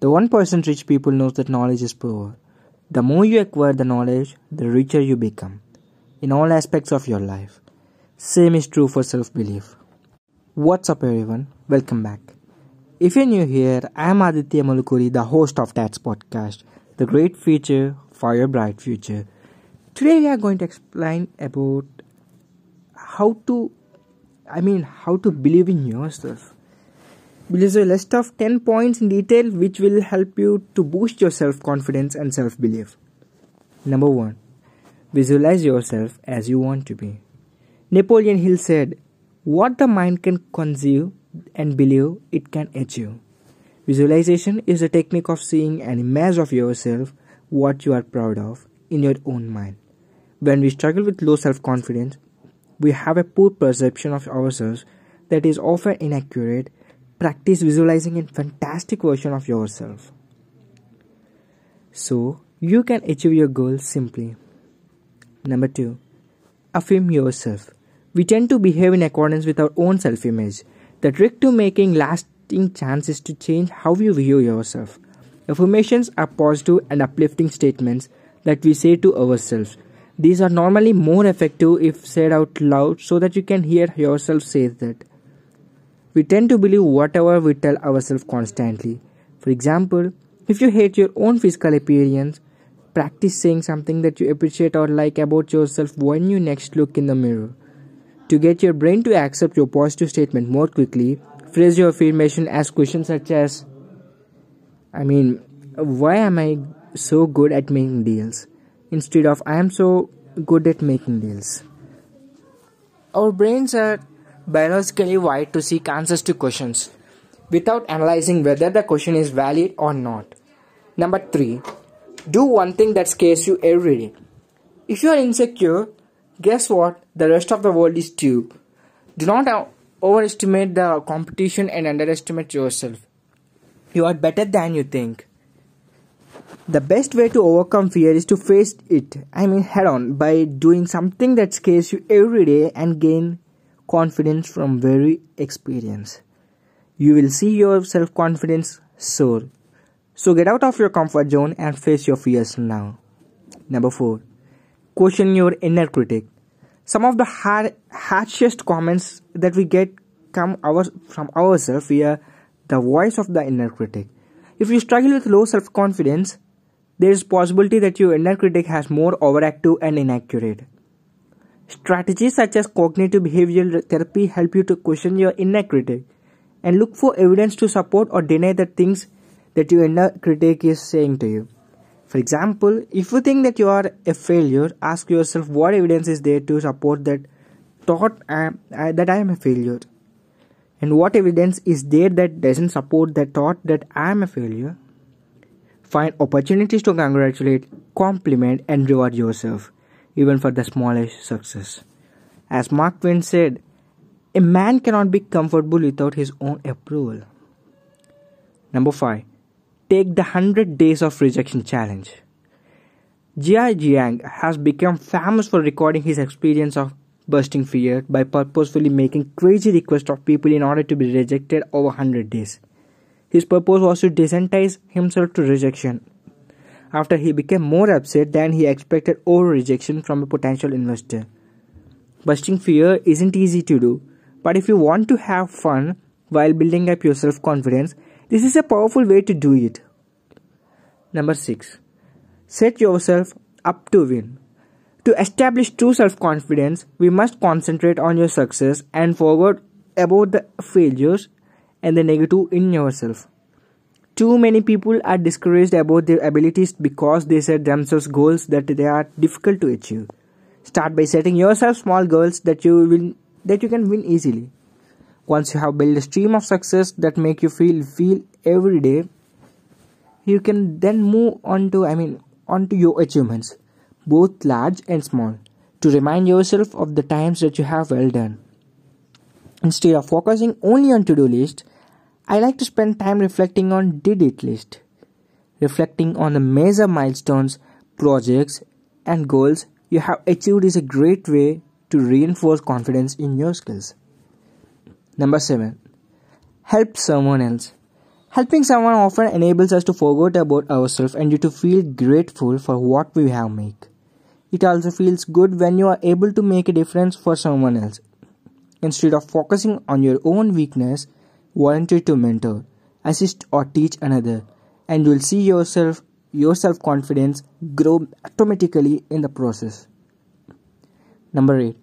The 1% rich people knows that knowledge is power. The more you acquire the knowledge, the richer you become in all aspects of your life. Same is true for self-belief. What's up everyone? Welcome back. If you're new here, I'm Aditya Malukuri, the host of TATS podcast, the great future for your bright future. Today we are going to explain about how to I mean how to believe in yourself. There's a list of 10 points in detail which will help you to boost your self confidence and self belief. Number 1. Visualize yourself as you want to be. Napoleon Hill said, What the mind can conceive and believe, it can achieve. Visualization is a technique of seeing an image of yourself, what you are proud of, in your own mind. When we struggle with low self confidence, we have a poor perception of ourselves that is often inaccurate practice visualizing a fantastic version of yourself. So, you can achieve your goals simply. Number 2. Affirm yourself. We tend to behave in accordance with our own self image. The trick to making lasting chances to change how you view yourself. Affirmations are positive and uplifting statements that we say to ourselves. These are normally more effective if said out loud so that you can hear yourself say that. We tend to believe whatever we tell ourselves constantly. For example, if you hate your own physical appearance, practice saying something that you appreciate or like about yourself when you next look in the mirror. To get your brain to accept your positive statement more quickly, phrase your affirmation as questions such as I mean, why am I so good at making deals? Instead of I am so good at making deals. Our brains are biologically wired to seek answers to questions without analyzing whether the question is valid or not. Number 3. Do one thing that scares you every day. If you are insecure, guess what? The rest of the world is too. Do not overestimate the competition and underestimate yourself. You are better than you think. The best way to overcome fear is to face it, I mean head on, by doing something that scares you every day and gain confidence from very experience. You will see your self confidence soar. So get out of your comfort zone and face your fears now. Number 4. Question your inner critic. Some of the hard, harshest comments that we get come our, from ourselves via the voice of the inner critic. If you struggle with low self confidence, there is possibility that your inner critic has more overactive and inaccurate. Strategies such as cognitive behavioral therapy help you to question your inner critic and look for evidence to support or deny the things that your inner critic is saying to you. For example, if you think that you are a failure, ask yourself what evidence is there to support that thought uh, uh, that I am a failure, and what evidence is there that doesn't support the thought that I am a failure. Find opportunities to congratulate, compliment, and reward yourself even for the smallest success. As Mark Twain said, a man cannot be comfortable without his own approval. Number 5. Take the 100 Days of Rejection Challenge. Jia Jiang has become famous for recording his experience of bursting fear by purposefully making crazy requests of people in order to be rejected over 100 days. His purpose was to desensitize himself to rejection after he became more upset than he expected over rejection from a potential investor. Busting fear isn't easy to do, but if you want to have fun while building up your self confidence, this is a powerful way to do it. Number 6. Set yourself up to win. To establish true self confidence, we must concentrate on your success and forget about the failures and the negative in yourself. Too many people are discouraged about their abilities because they set themselves goals that they are difficult to achieve. Start by setting yourself small goals that you will that you can win easily. Once you have built a stream of success that make you feel feel every day, you can then move on to I mean on to your achievements, both large and small, to remind yourself of the times that you have well done. Instead of focusing only on to-do list, I like to spend time reflecting on did it list. Reflecting on the major milestones, projects, and goals you have achieved is a great way to reinforce confidence in your skills. Number 7. Help someone else. Helping someone often enables us to forget about ourselves and to feel grateful for what we have made. It also feels good when you are able to make a difference for someone else. Instead of focusing on your own weakness, volunteer to mentor, assist or teach another and you'll see yourself your self-confidence grow automatically in the process. Number 8.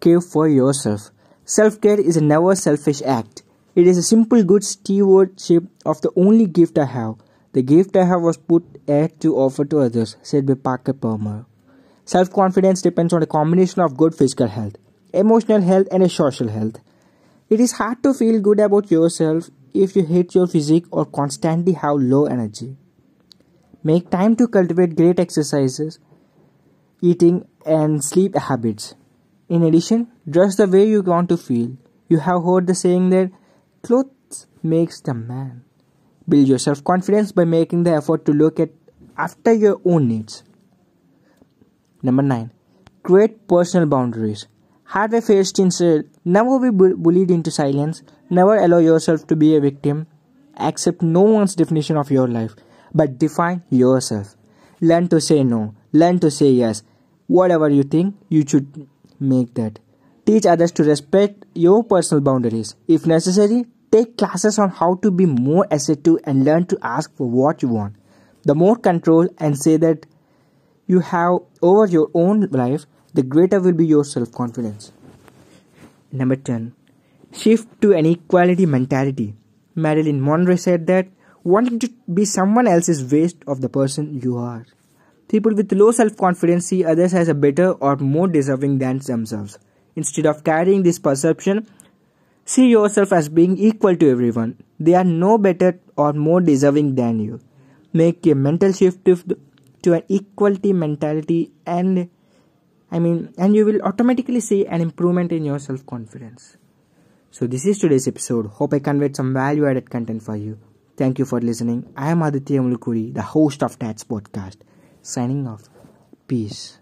Care for yourself. Self-care is a never selfish act. It is a simple good stewardship of the only gift I have. The gift I have was put here to offer to others, said by Parker Palmer. Self confidence depends on a combination of good physical health, emotional health, and a social health. It is hard to feel good about yourself if you hate your physique or constantly have low energy. Make time to cultivate great exercises, eating, and sleep habits. In addition, dress the way you want to feel. You have heard the saying that Clothes makes the man. Build your self confidence by making the effort to look at after your own needs. Number 9. Create personal boundaries. Have a faced insult. Never be bullied into silence. Never allow yourself to be a victim. Accept no one's definition of your life, but define yourself. Learn to say no. Learn to say yes. Whatever you think, you should make that. Teach others to respect your personal boundaries. If necessary, Take classes on how to be more assertive and learn to ask for what you want. The more control and say that you have over your own life, the greater will be your self confidence. Number 10. Shift to an equality mentality. Marilyn Monroe said that wanting to be someone else is waste of the person you are. People with low self confidence see others as a better or more deserving than themselves. Instead of carrying this perception, See yourself as being equal to everyone. They are no better or more deserving than you. Make a mental shift to an equality mentality and I mean and you will automatically see an improvement in your self-confidence. So this is today's episode. Hope I conveyed some value added content for you. Thank you for listening. I am Aditya Mulkuri, the host of Tats Podcast. Signing off. Peace.